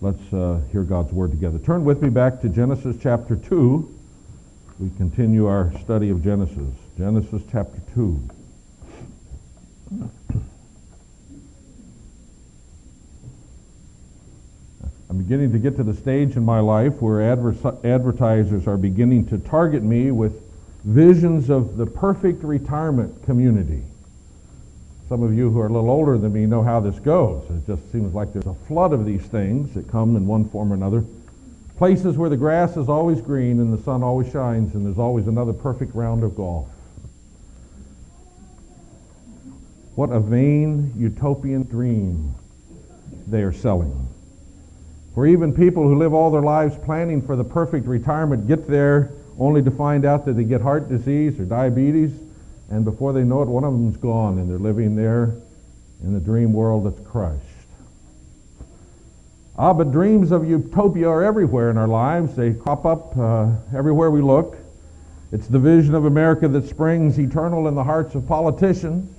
Let's uh, hear God's word together. Turn with me back to Genesis chapter 2. We continue our study of Genesis. Genesis chapter 2. I'm beginning to get to the stage in my life where adver- advertisers are beginning to target me with visions of the perfect retirement community. Some of you who are a little older than me know how this goes. It just seems like there's a flood of these things that come in one form or another. Places where the grass is always green and the sun always shines and there's always another perfect round of golf. What a vain utopian dream they are selling. Where even people who live all their lives planning for the perfect retirement get there only to find out that they get heart disease or diabetes, and before they know it, one of them's gone, and they're living there in the dream world that's crushed. Ah, but dreams of utopia are everywhere in our lives. They crop up uh, everywhere we look. It's the vision of America that springs eternal in the hearts of politicians.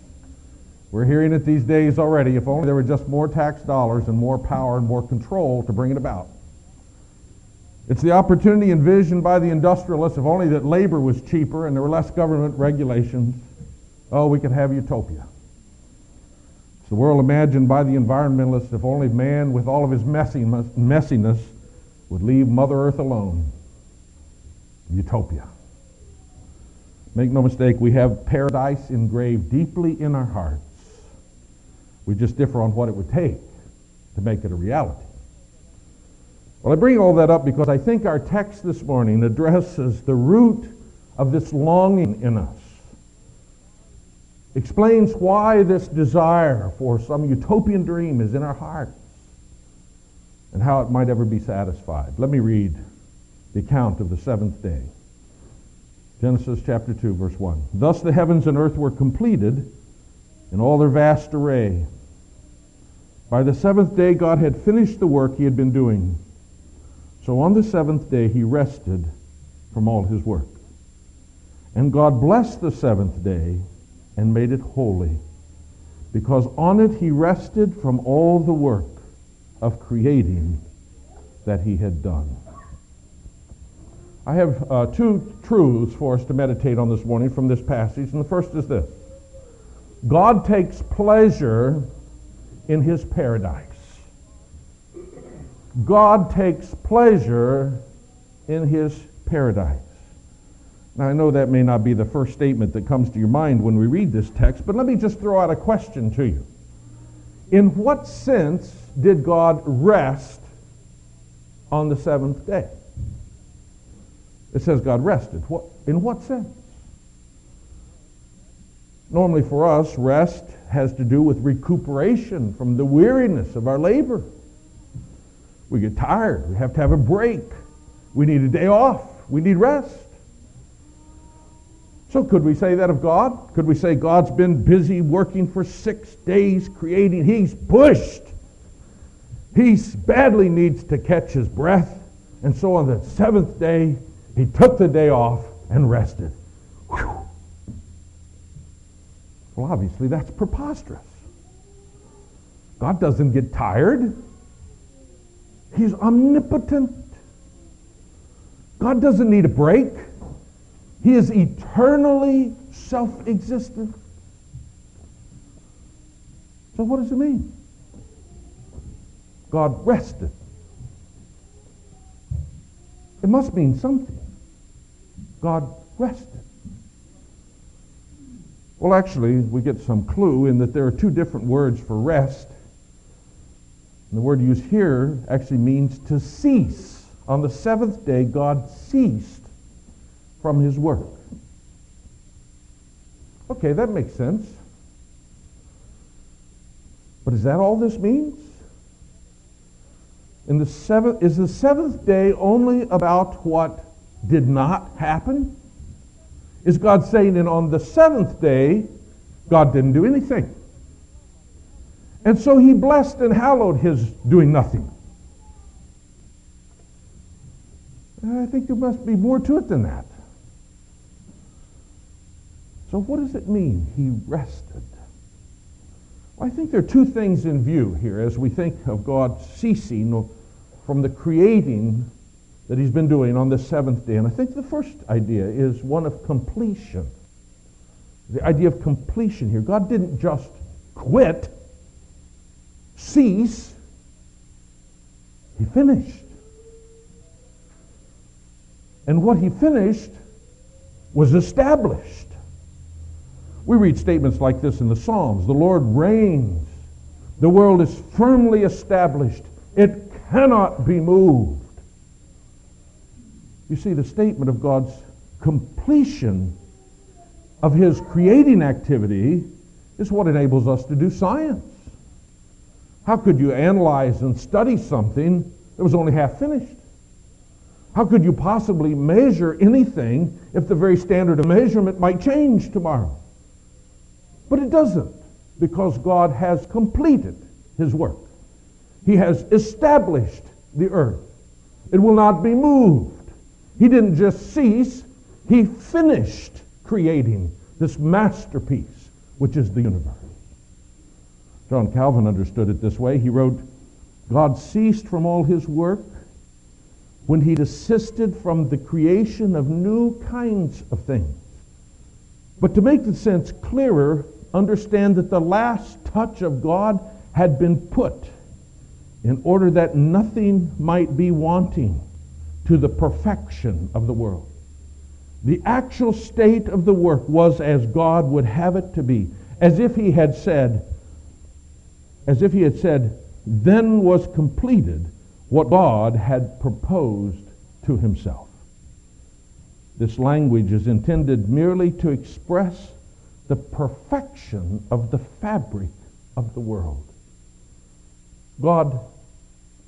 We're hearing it these days already. If only there were just more tax dollars and more power and more control to bring it about. It's the opportunity envisioned by the industrialists, if only that labor was cheaper and there were less government regulations. Oh, we could have utopia. It's the world imagined by the environmentalists, if only man, with all of his messiness, would leave Mother Earth alone. Utopia. Make no mistake, we have paradise engraved deeply in our hearts. We just differ on what it would take to make it a reality. Well, I bring all that up because I think our text this morning addresses the root of this longing in us. Explains why this desire for some utopian dream is in our hearts and how it might ever be satisfied. Let me read the account of the seventh day. Genesis chapter 2, verse 1. Thus the heavens and earth were completed in all their vast array. By the seventh day, God had finished the work he had been doing. So on the seventh day he rested from all his work. And God blessed the seventh day and made it holy, because on it he rested from all the work of creating that he had done. I have uh, two truths for us to meditate on this morning from this passage, and the first is this God takes pleasure in his paradise. God takes pleasure in his paradise. Now, I know that may not be the first statement that comes to your mind when we read this text, but let me just throw out a question to you. In what sense did God rest on the seventh day? It says God rested. What, in what sense? Normally for us, rest has to do with recuperation from the weariness of our labor. We get tired. We have to have a break. We need a day off. We need rest. So could we say that of God? Could we say God's been busy working for six days creating? He's pushed. He badly needs to catch his breath. And so on the seventh day, he took the day off and rested. Whew. Well, obviously, that's preposterous. God doesn't get tired. He's omnipotent. God doesn't need a break. He is eternally self-existent. So what does it mean? God rested. It must mean something. God rested. Well, actually, we get some clue in that there are two different words for rest and the word used here actually means to cease. On the seventh day, God ceased from his work. Okay, that makes sense. But is that all this means? In the seventh, is the seventh day only about what did not happen? Is God saying that on the seventh day, God didn't do anything? And so he blessed and hallowed his doing nothing. I think there must be more to it than that. So what does it mean? He rested. Well, I think there are two things in view here as we think of God ceasing from the creating that he's been doing on the seventh day. And I think the first idea is one of completion. The idea of completion here. God didn't just quit, cease, he finished. And what he finished was established. We read statements like this in the Psalms The Lord reigns, the world is firmly established, it cannot be moved. You see, the statement of God's completion of his creating activity is what enables us to do science. How could you analyze and study something that was only half finished? How could you possibly measure anything if the very standard of measurement might change tomorrow? But it doesn't, because God has completed his work. He has established the earth. It will not be moved. He didn't just cease, he finished creating this masterpiece, which is the universe. John Calvin understood it this way. He wrote, God ceased from all his work when he desisted from the creation of new kinds of things. But to make the sense clearer, understand that the last touch of God had been put in order that nothing might be wanting to the perfection of the world. The actual state of the work was as God would have it to be, as if he had said, as if he had said, then was completed what God had proposed to himself. This language is intended merely to express the perfection of the fabric of the world. God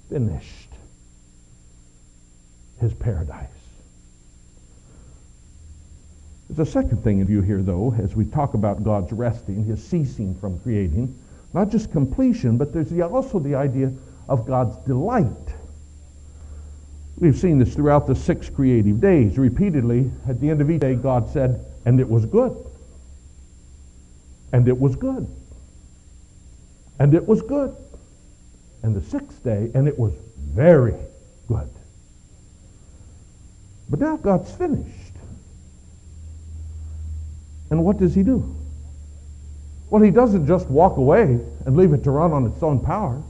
finished his paradise. There's a second thing in view here, though, as we talk about God's resting, his ceasing from creating. Not just completion, but there's also the idea of God's delight. We've seen this throughout the six creative days. Repeatedly, at the end of each day, God said, and it was good. And it was good. And it was good. And the sixth day, and it was very good. But now God's finished. And what does he do? Well, he doesn't just walk away and leave it to run on its own power.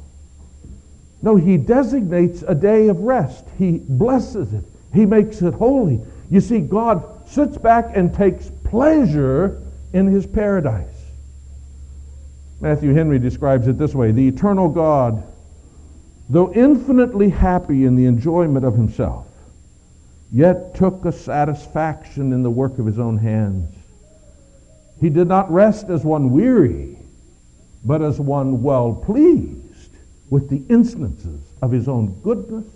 No, he designates a day of rest. He blesses it. He makes it holy. You see, God sits back and takes pleasure in his paradise. Matthew Henry describes it this way The eternal God, though infinitely happy in the enjoyment of himself, yet took a satisfaction in the work of his own hands. He did not rest as one weary, but as one well pleased with the instances of his own goodness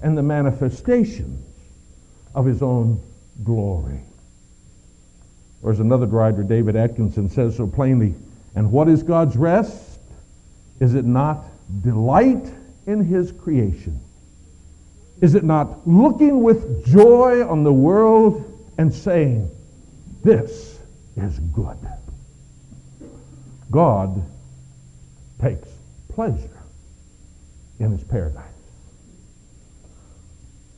and the manifestations of his own glory. Or as another writer, David Atkinson, says so plainly, and what is God's rest? Is it not delight in his creation? Is it not looking with joy on the world and saying, This is good? God takes pleasure in his paradise.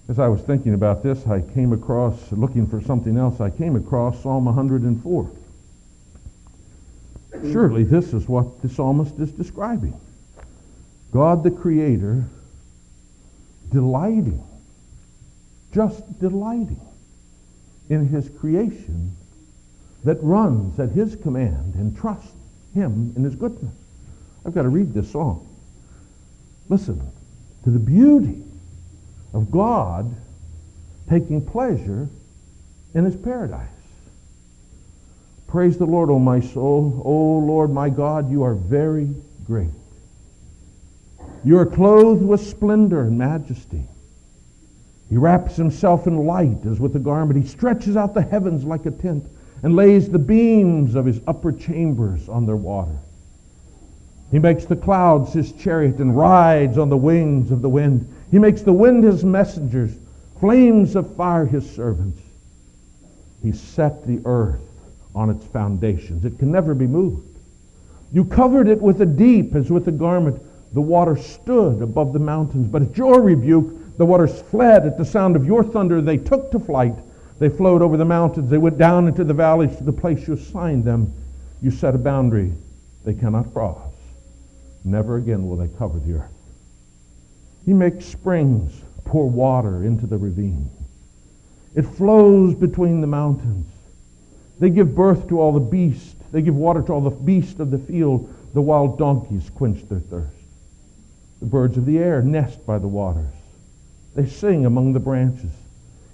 As I was thinking about this, I came across, looking for something else, I came across Psalm 104. Surely this is what the psalmist is describing. God the Creator delighting, just delighting in his creation that runs at his command and trusts him in his goodness. I've got to read this song. Listen to the beauty of God taking pleasure in his paradise. Praise the Lord, O my soul. O Lord my God, you are very great. You are clothed with splendor and majesty. He wraps himself in light as with a garment. He stretches out the heavens like a tent and lays the beams of his upper chambers on their water. He makes the clouds his chariot and rides on the wings of the wind. He makes the wind his messengers, flames of fire his servants. He set the earth on its foundations. It can never be moved. You covered it with a deep as with a garment. The water stood above the mountains, but at your rebuke, the waters fled. At the sound of your thunder, they took to flight. They flowed over the mountains. They went down into the valleys to the place you assigned them. You set a boundary they cannot cross. Never again will they cover the earth. He makes springs pour water into the ravine. It flows between the mountains. They give birth to all the beasts. They give water to all the beasts of the field. The wild donkeys quench their thirst. The birds of the air nest by the waters. They sing among the branches.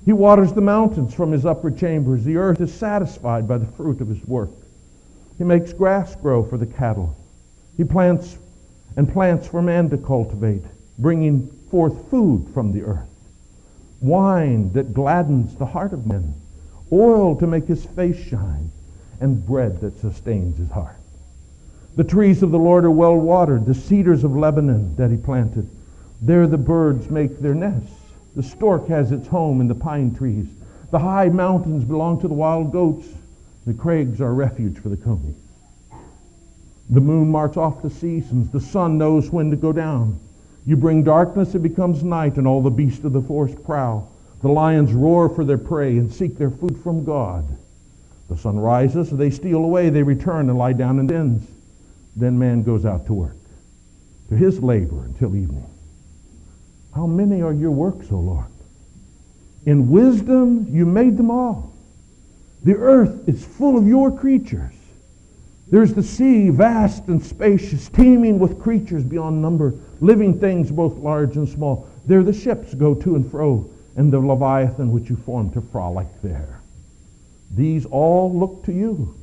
He waters the mountains from his upper chambers. The earth is satisfied by the fruit of his work. He makes grass grow for the cattle. He plants and plants for man to cultivate, bringing forth food from the earth. Wine that gladdens the heart of men, oil to make his face shine, and bread that sustains his heart. The trees of the Lord are well watered, the cedars of Lebanon that he planted. There the birds make their nests. The stork has its home in the pine trees. The high mountains belong to the wild goats. The crags are refuge for the conies. The moon marks off the seasons. The sun knows when to go down. You bring darkness, it becomes night, and all the beasts of the forest prowl. The lions roar for their prey and seek their food from God. The sun rises, they steal away, they return and lie down in dens. Then man goes out to work, to his labor until evening. How many are your works, O Lord? In wisdom you made them all. The earth is full of your creatures. There's the sea, vast and spacious, teeming with creatures beyond number, living things both large and small. There the ships go to and fro, and the leviathan which you formed to frolic there. These all look to you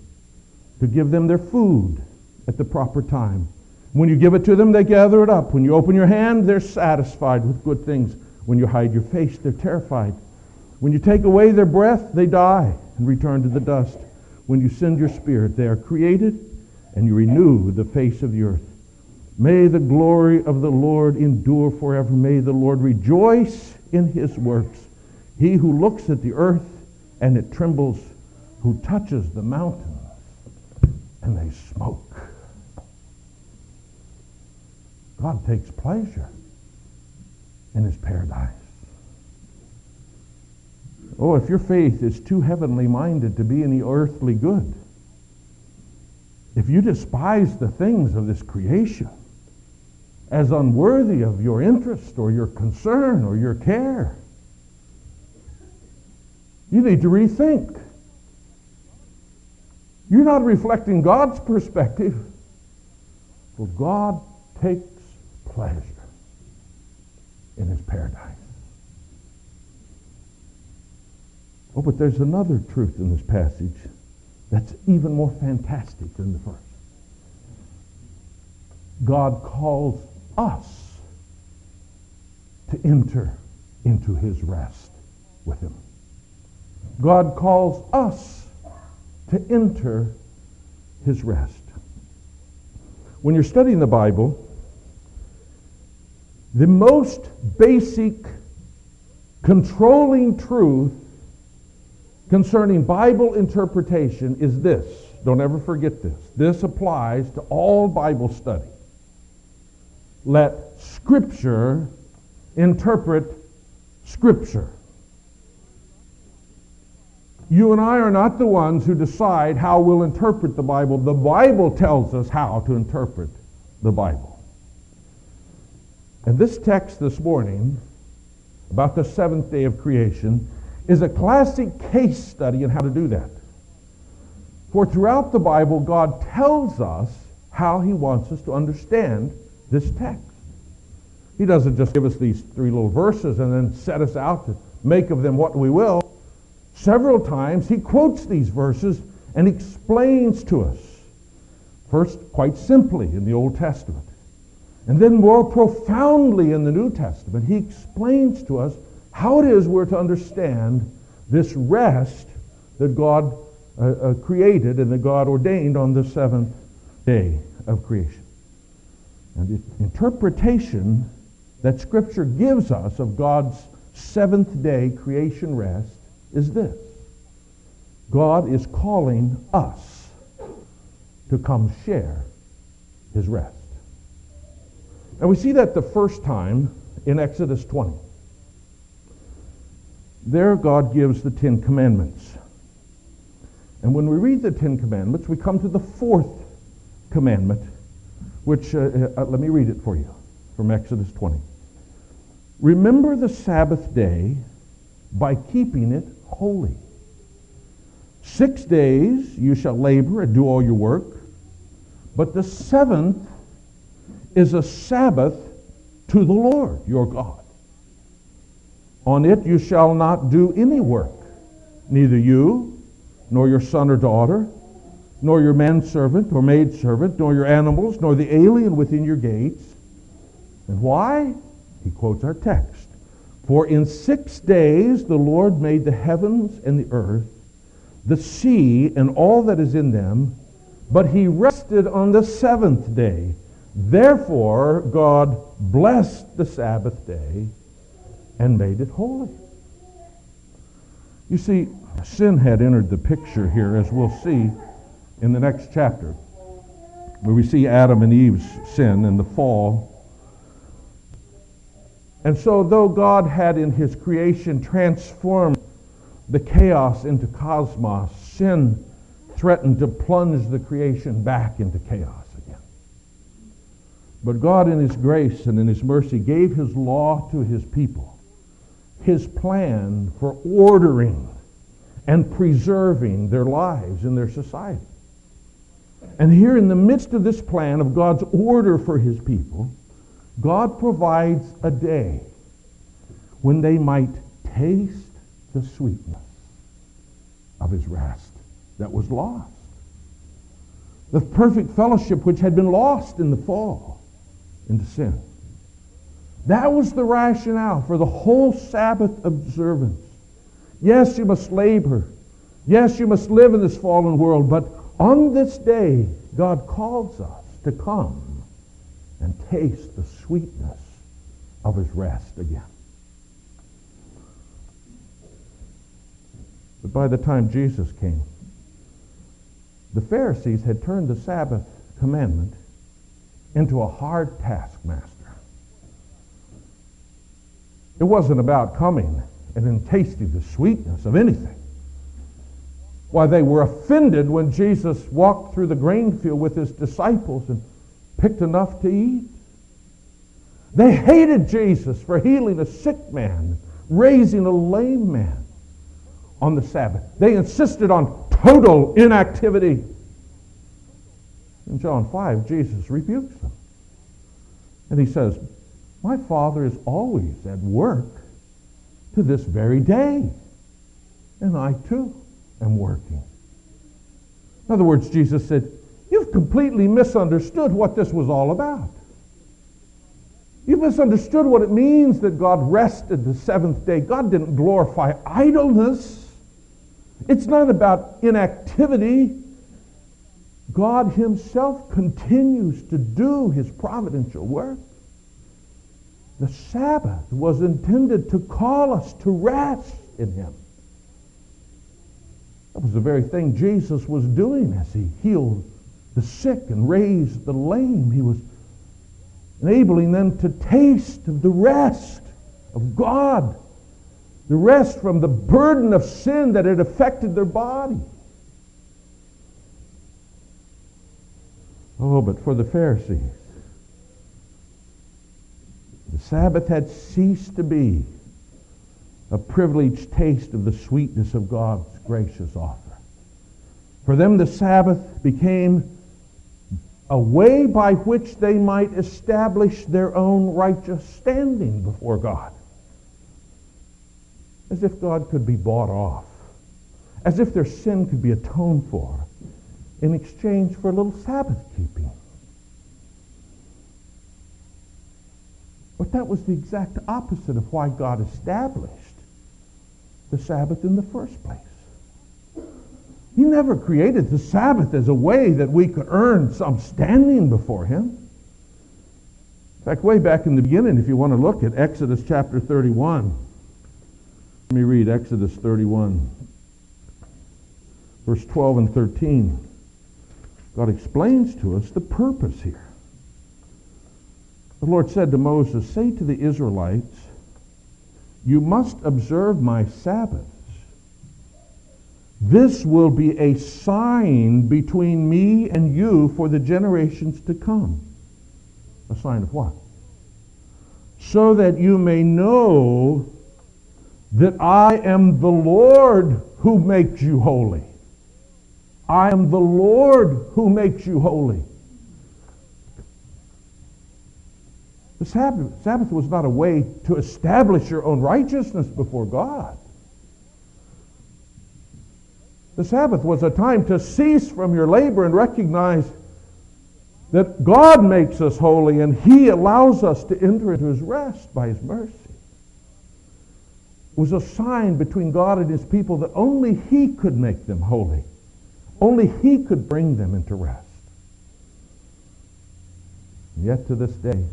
to give them their food at the proper time. When you give it to them, they gather it up. When you open your hand, they're satisfied with good things. When you hide your face, they're terrified. When you take away their breath, they die and return to the dust. When you send your spirit, they are created and you renew the face of the earth. May the glory of the Lord endure forever. May the Lord rejoice in his works. He who looks at the earth and it trembles, who touches the mountains and they smoke. God takes pleasure in his paradise. Oh, if your faith is too heavenly minded to be any earthly good, if you despise the things of this creation as unworthy of your interest or your concern or your care, you need to rethink. You're not reflecting God's perspective. For God takes pleasure in his paradise. Oh, but there's another truth in this passage that's even more fantastic than the first. God calls us to enter into his rest with him. God calls us to enter his rest. When you're studying the Bible, the most basic controlling truth concerning Bible interpretation is this. Don't ever forget this. This applies to all Bible study. Let Scripture interpret Scripture. You and I are not the ones who decide how we'll interpret the Bible. The Bible tells us how to interpret the Bible. And this text this morning about the seventh day of creation is a classic case study in how to do that. For throughout the Bible, God tells us how he wants us to understand this text. He doesn't just give us these three little verses and then set us out to make of them what we will. Several times he quotes these verses and explains to us. First, quite simply in the Old Testament. And then more profoundly in the New Testament, he explains to us how it is we're to understand this rest that God uh, uh, created and that God ordained on the seventh day of creation. And the interpretation that Scripture gives us of God's seventh day creation rest is this. God is calling us to come share his rest. And we see that the first time in Exodus 20. There, God gives the Ten Commandments. And when we read the Ten Commandments, we come to the fourth commandment, which, uh, uh, let me read it for you from Exodus 20. Remember the Sabbath day by keeping it holy. Six days you shall labor and do all your work, but the seventh is a Sabbath to the Lord your God. On it you shall not do any work, neither you, nor your son or daughter, nor your manservant or maidservant, nor your animals, nor the alien within your gates. And why? He quotes our text. For in six days the Lord made the heavens and the earth, the sea and all that is in them, but he rested on the seventh day. Therefore God blessed the Sabbath day and made it holy. You see, sin had entered the picture here, as we'll see in the next chapter, where we see Adam and Eve's sin and the fall. And so, though God had in his creation transformed the chaos into cosmos, sin threatened to plunge the creation back into chaos. But God, in his grace and in his mercy, gave his law to his people his plan for ordering and preserving their lives and their society. And here, in the midst of this plan of God's order for his people, God provides a day when they might taste the sweetness of his rest that was lost. The perfect fellowship which had been lost in the fall into sin. That was the rationale for the whole Sabbath observance. Yes, you must labor. Yes, you must live in this fallen world, but on this day, God calls us to come and taste the sweetness of his rest again. But by the time Jesus came, the Pharisees had turned the Sabbath commandment into a hard taskmaster. It wasn't about coming and then tasting the sweetness of anything. Why, they were offended when Jesus walked through the grain field with his disciples and picked enough to eat. They hated Jesus for healing a sick man, raising a lame man on the Sabbath. They insisted on total inactivity. In John 5, Jesus rebukes them. And he says, my Father is always at work to this very day. And I too am working. In other words, Jesus said, You've completely misunderstood what this was all about. You've misunderstood what it means that God rested the seventh day. God didn't glorify idleness. It's not about inactivity. God Himself continues to do His providential work. The Sabbath was intended to call us to rest in Him. That was the very thing Jesus was doing as He healed the sick and raised the lame. He was enabling them to taste of the rest of God, the rest from the burden of sin that had affected their body. Oh, but for the Pharisees, the Sabbath had ceased to be a privileged taste of the sweetness of God's gracious offer. For them, the Sabbath became a way by which they might establish their own righteous standing before God. As if God could be bought off. As if their sin could be atoned for in exchange for a little Sabbath keeping. But that was the exact opposite of why God established the Sabbath in the first place. He never created the Sabbath as a way that we could earn some standing before Him. In fact, way back in the beginning, if you want to look at Exodus chapter 31, let me read Exodus 31, verse 12 and 13. God explains to us the purpose here. The Lord said to Moses, Say to the Israelites, You must observe my Sabbaths. This will be a sign between me and you for the generations to come. A sign of what? So that you may know that I am the Lord who makes you holy. I am the Lord who makes you holy. The Sabbath, Sabbath was not a way to establish your own righteousness before God. The Sabbath was a time to cease from your labor and recognize that God makes us holy and He allows us to enter into His rest by His mercy. It was a sign between God and His people that only He could make them holy. Only He could bring them into rest. And yet to this day,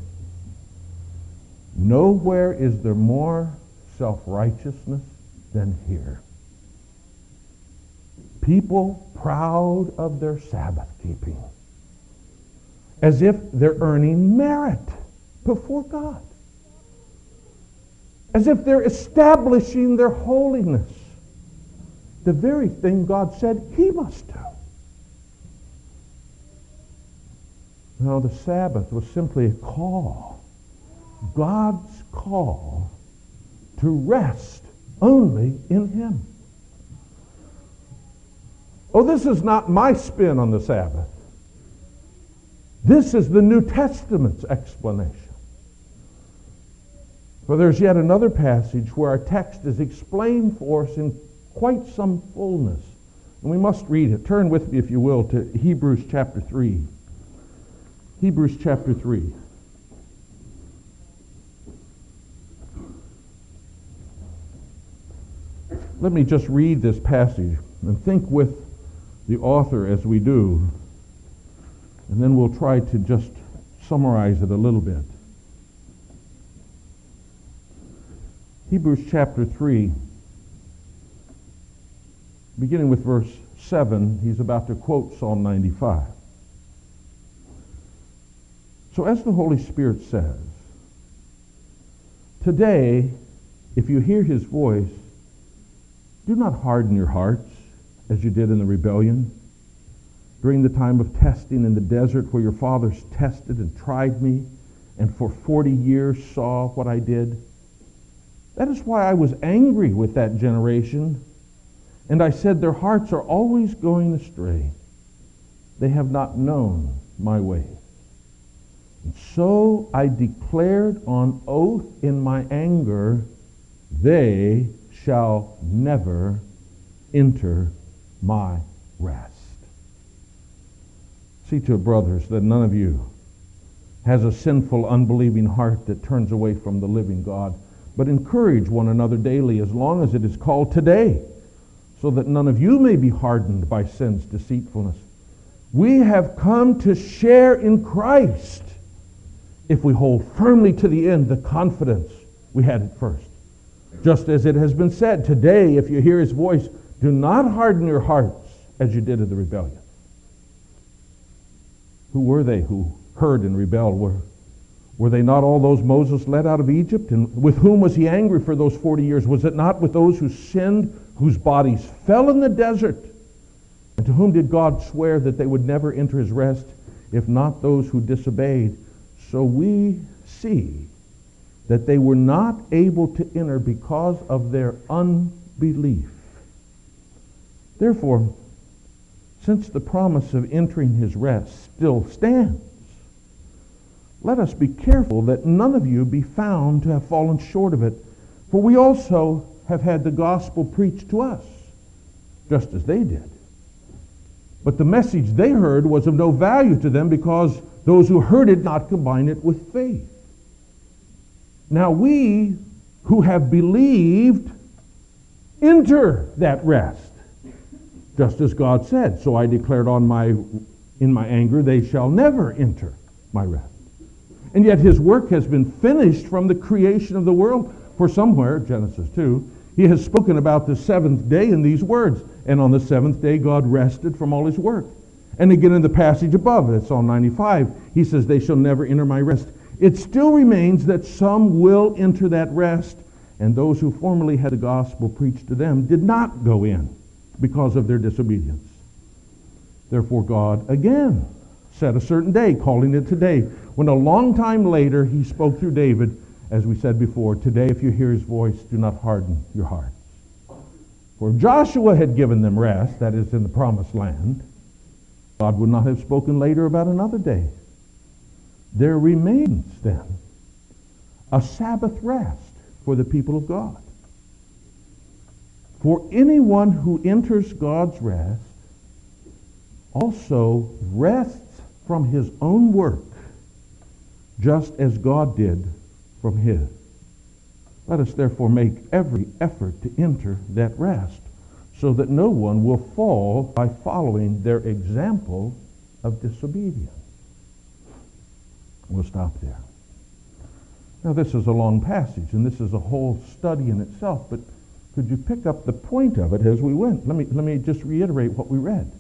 nowhere is there more self-righteousness than here. People proud of their Sabbath keeping, as if they're earning merit before God, as if they're establishing their holiness the very thing God said he must do. Now, the Sabbath was simply a call, God's call to rest only in him. Oh, this is not my spin on the Sabbath. This is the New Testament's explanation. For there's yet another passage where our text is explained for us in quite some fullness. And we must read it. Turn with me, if you will, to Hebrews chapter 3. Hebrews chapter 3. Let me just read this passage and think with the author as we do, and then we'll try to just summarize it a little bit. Hebrews chapter 3 beginning with verse 7, he's about to quote Psalm 95. So, as the Holy Spirit says, today, if you hear his voice, do not harden your hearts as you did in the rebellion during the time of testing in the desert where your fathers tested and tried me and for 40 years saw what I did. That is why I was angry with that generation and I said, Their hearts are always going astray. They have not known my ways. And so I declared on oath in my anger, They shall never enter my rest. See to it, brothers, that none of you has a sinful, unbelieving heart that turns away from the living God, but encourage one another daily as long as it is called today so that none of you may be hardened by sin's deceitfulness. We have come to share in Christ if we hold firmly to the end the confidence we had at first. Just as it has been said, today, if you hear his voice, do not harden your hearts as you did in the rebellion. Who were they who heard and rebelled? Were, were they not all those Moses led out of Egypt? And with whom was he angry for those 40 years? Was it not with those who sinned whose bodies fell in the desert. And to whom did God swear that they would never enter his rest, if not those who disobeyed? So we see that they were not able to enter because of their unbelief. Therefore, since the promise of entering his rest still stands, let us be careful that none of you be found to have fallen short of it. For we also have had the gospel preached to us, just as they did. But the message they heard was of no value to them because those who heard it not combine it with faith. Now we who have believed enter that rest, just as God said. So I declared on my in my anger, they shall never enter my rest. And yet his work has been finished from the creation of the world. For somewhere, Genesis 2, he has spoken about the seventh day in these words. And on the seventh day, God rested from all his work. And again in the passage above, that's Psalm 95, he says, They shall never enter my rest. it still remains that some will enter that rest, and those who formerly had the gospel preached to them did not go in because of their disobedience. Therefore, God again set a certain day, calling it today, when a long time later he spoke through David, as we said before, Today, if you hear his voice, do not harden your hearts. For if Joshua had given them rest, that is, in the promised land, God would not have spoken later about another day. There remains then a Sabbath rest for the people of God. For anyone who enters God's rest also rests from his own work, just as God did from his. Let us therefore make every effort to enter that rest, so that no one will fall by following their example of disobedience. We'll stop there. Now, this is a long passage, and this is a whole study in itself, but could you pick up the point of it as we went? Let me, let me just reiterate what we read.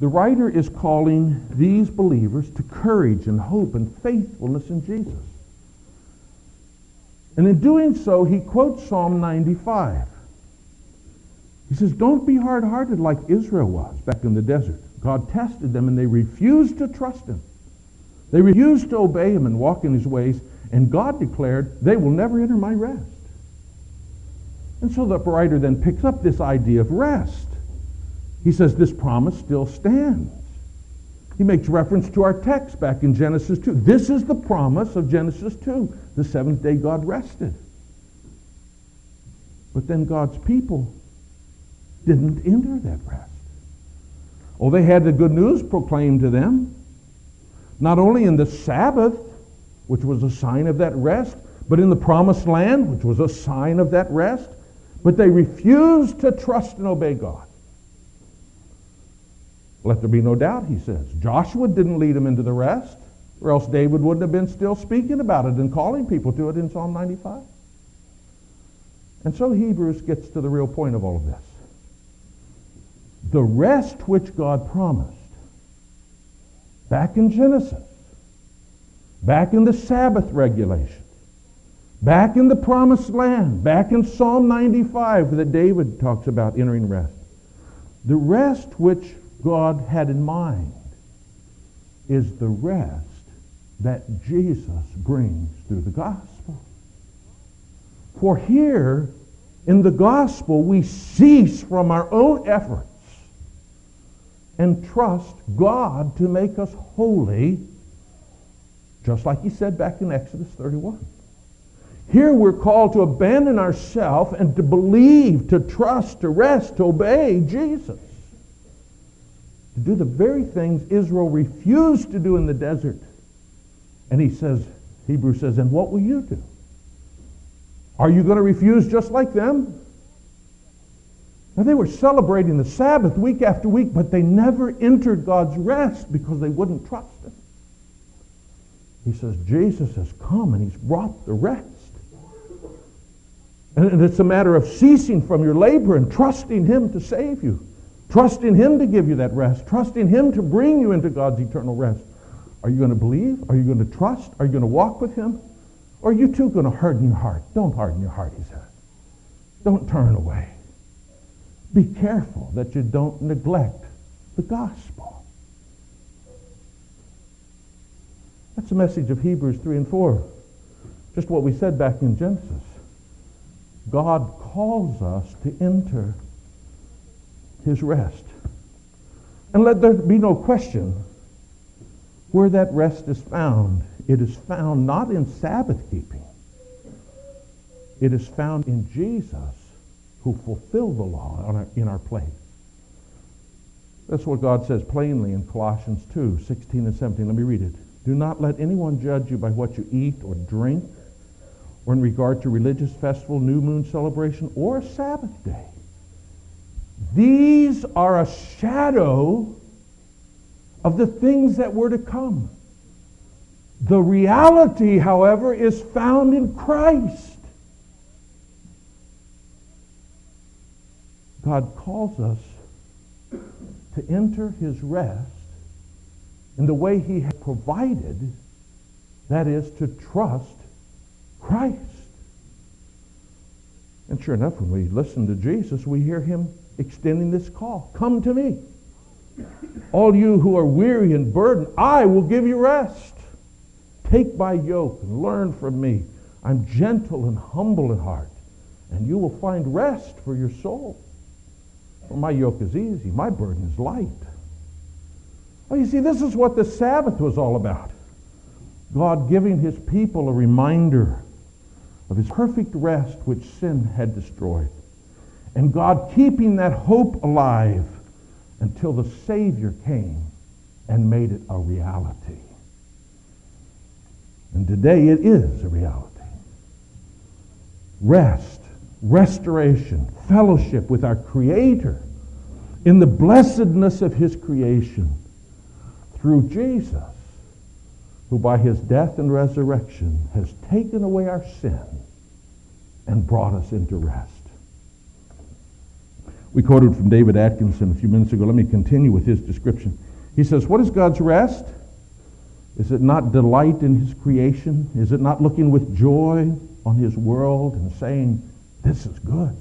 The writer is calling these believers to courage and hope and faithfulness in Jesus. And in doing so, he quotes Psalm 95. He says, Don't be hard hearted like Israel was back in the desert. God tested them and they refused to trust him. They refused to obey him and walk in his ways, and God declared, They will never enter my rest. And so the writer then picks up this idea of rest. He says this promise still stands. He makes reference to our text back in Genesis 2. This is the promise of Genesis 2. The seventh day God rested. But then God's people didn't enter that rest. Oh, they had the good news proclaimed to them. Not only in the Sabbath, which was a sign of that rest, but in the promised land, which was a sign of that rest. But they refused to trust and obey God. Let there be no doubt, he says. Joshua didn't lead them into the rest, or else David wouldn't have been still speaking about it and calling people to it in Psalm 95. And so Hebrews gets to the real point of all of this. The rest which God promised back in Genesis, back in the Sabbath regulations, back in the promised land, back in Psalm 95 that David talks about entering rest. The rest which God had in mind is the rest that Jesus brings through the gospel. For here in the gospel, we cease from our own efforts and trust God to make us holy, just like he said back in Exodus 31. Here we're called to abandon ourselves and to believe, to trust, to rest, to obey Jesus to do the very things Israel refused to do in the desert. And he says, Hebrews says, and what will you do? Are you going to refuse just like them? Now they were celebrating the Sabbath week after week, but they never entered God's rest because they wouldn't trust him. He says, Jesus has come and he's brought the rest. And it's a matter of ceasing from your labor and trusting him to save you. Trust in Him to give you that rest. Trust in Him to bring you into God's eternal rest. Are you going to believe? Are you going to trust? Are you going to walk with Him? Or are you too going to harden your heart? Don't harden your heart, he says. Don't turn away. Be careful that you don't neglect the gospel. That's the message of Hebrews 3 and 4. Just what we said back in Genesis. God calls us to enter his rest. And let there be no question where that rest is found. It is found not in Sabbath keeping. It is found in Jesus who fulfilled the law in our place. That's what God says plainly in Colossians 2, 16 and 17. Let me read it. Do not let anyone judge you by what you eat or drink, or in regard to religious festival, new moon celebration, or Sabbath day. These are a shadow of the things that were to come. The reality, however, is found in Christ. God calls us to enter his rest in the way he has provided That is to trust Christ. And sure enough, when we listen to Jesus, we hear him extending this call. Come to me. All you who are weary and burdened, I will give you rest. Take my yoke and learn from me. I'm gentle and humble in heart, and you will find rest for your soul. For my yoke is easy, my burden is light. Well, you see, this is what the Sabbath was all about. God giving his people a reminder of his perfect rest which sin had destroyed. And God keeping that hope alive until the Savior came and made it a reality. And today it is a reality. Rest, restoration, fellowship with our Creator in the blessedness of His creation through Jesus, who by His death and resurrection has taken away our sin and brought us into rest. We quoted from David Atkinson a few minutes ago. Let me continue with his description. He says, What is God's rest? Is it not delight in his creation? Is it not looking with joy on his world and saying, This is good?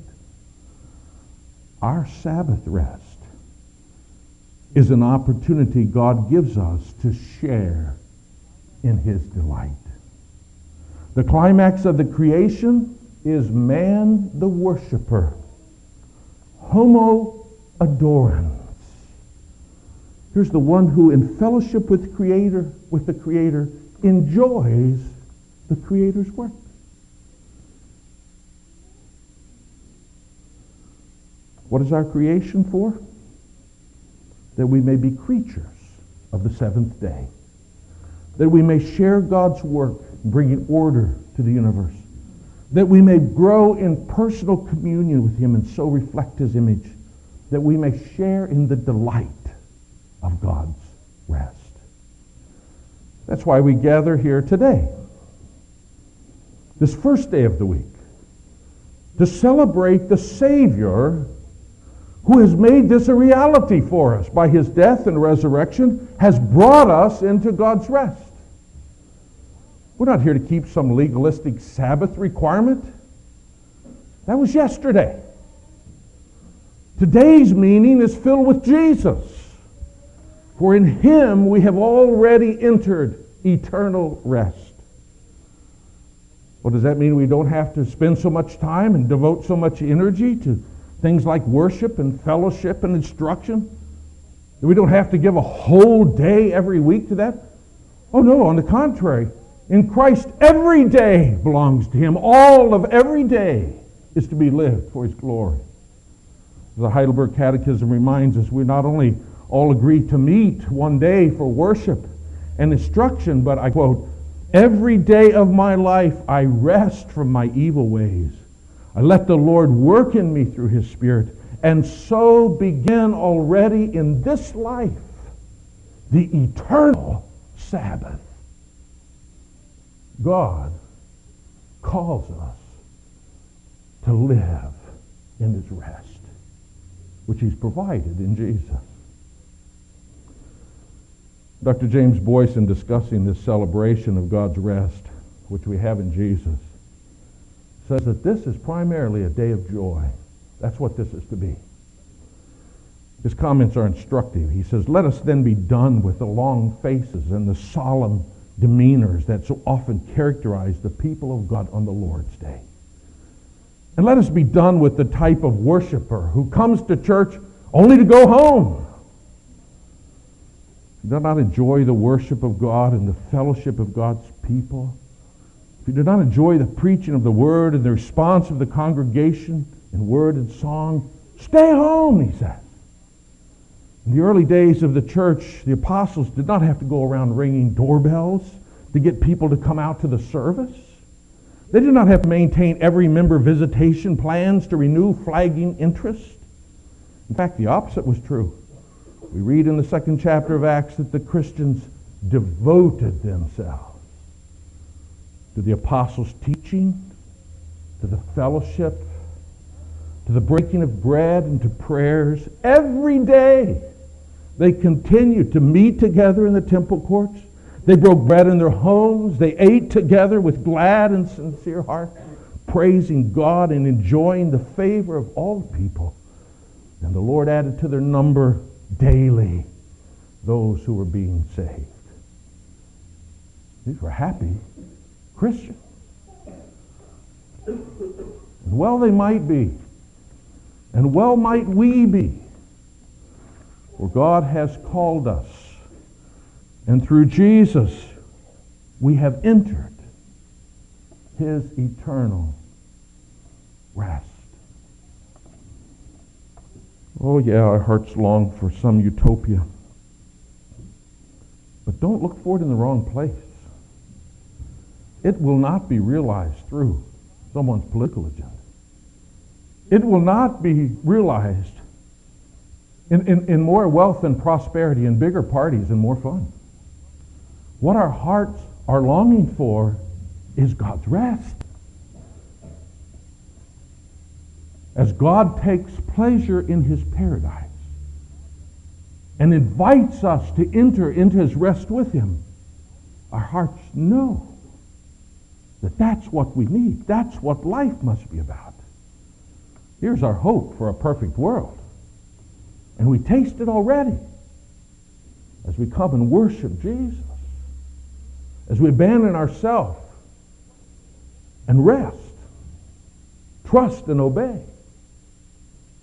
Our Sabbath rest is an opportunity God gives us to share in his delight. The climax of the creation is man the worshiper homo adorans. Here's the one who, in fellowship with Creator, with the Creator, enjoys the Creator's work. What is our creation for? That we may be creatures of the seventh day. That we may share God's work, bringing order to the universe that we may grow in personal communion with him and so reflect his image, that we may share in the delight of God's rest. That's why we gather here today, this first day of the week, to celebrate the Savior who has made this a reality for us by his death and resurrection, has brought us into God's rest. We're not here to keep some legalistic Sabbath requirement. That was yesterday. Today's meaning is filled with Jesus. For in him we have already entered eternal rest. Well, does that mean we don't have to spend so much time and devote so much energy to things like worship and fellowship and instruction? That we don't have to give a whole day every week to that? Oh, no, on the contrary. In Christ, every day belongs to Him. All of every day is to be lived for His glory. The Heidelberg Catechism reminds us we not only all agree to meet one day for worship and instruction, but I quote, Every day of my life I rest from my evil ways. I let the Lord work in me through His Spirit, and so begin already in this life the eternal Sabbath. God calls us to live in his rest, which he's provided in Jesus. Dr. James Boice, in discussing this celebration of God's rest, which we have in Jesus, says that this is primarily a day of joy. That's what this is to be. His comments are instructive. He says, Let us then be done with the long faces and the solemn demeanors that so often characterize the people of God on the Lord's day. And let us be done with the type of worshiper who comes to church only to go home. If you do not enjoy the worship of God and the fellowship of God's people, if you do not enjoy the preaching of the word and the response of the congregation in word and song, stay home, he says. In the early days of the church, the apostles did not have to go around ringing doorbells to get people to come out to the service. They did not have to maintain every member visitation plans to renew flagging interest. In fact, the opposite was true. We read in the second chapter of Acts that the Christians devoted themselves to the apostles' teaching, to the fellowship, to the breaking of bread, and to prayers every day. They continued to meet together in the temple courts. They broke bread in their homes. They ate together with glad and sincere heart, praising God and enjoying the favor of all people. And the Lord added to their number daily those who were being saved. These were happy Christians. And well they might be. And well might we be. For God has called us. And through Jesus, we have entered his eternal rest. Oh, yeah, our hearts long for some utopia. But don't look for it in the wrong place. It will not be realized through someone's political agenda. It will not be realized in, in, in more wealth and prosperity and bigger parties and more fun. What our hearts are longing for is God's rest. As God takes pleasure in his paradise and invites us to enter into his rest with him, our hearts know that that's what we need. That's what life must be about. Here's our hope for a perfect world. And we taste it already as we come and worship Jesus, as we abandon ourselves and rest, trust and obey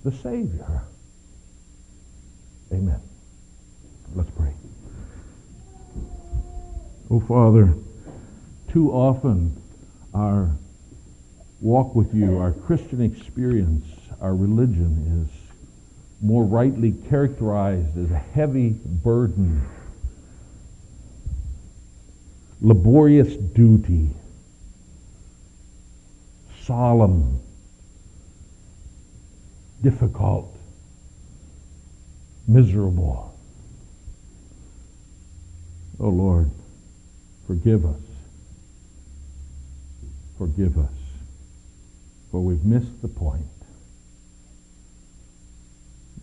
the Savior. Amen. Let's pray. Oh, Father, too often our walk with you, our Christian experience, our religion is more rightly characterized as a heavy burden, laborious duty, solemn, difficult, miserable. Oh Lord, forgive us. Forgive us for we've missed the point.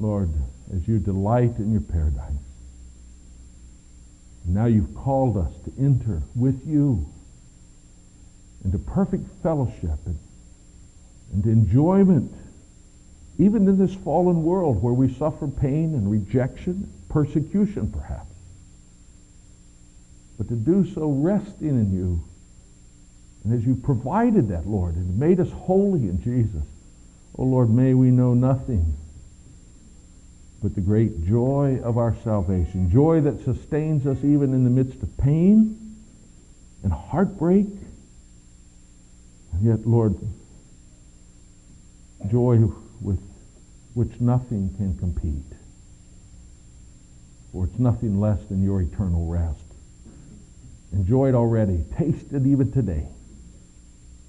Lord, as you delight in your paradise, now you've called us to enter with you into perfect fellowship and, and enjoyment, even in this fallen world where we suffer pain and rejection, persecution perhaps. But to do so resting in you and as you provided that, Lord, and made us holy in Jesus, oh Lord, may we know nothing but the great joy of our salvation, joy that sustains us even in the midst of pain and heartbreak. And yet, Lord, joy with which nothing can compete. For it's nothing less than your eternal rest. Enjoyed already, tasted even today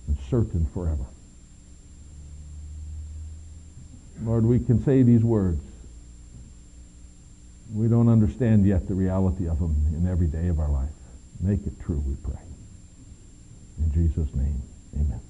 and certain forever. Lord, we can say these words. We don't understand yet the reality of them in every day of our life. Make it true, we pray. In Jesus' name, amen.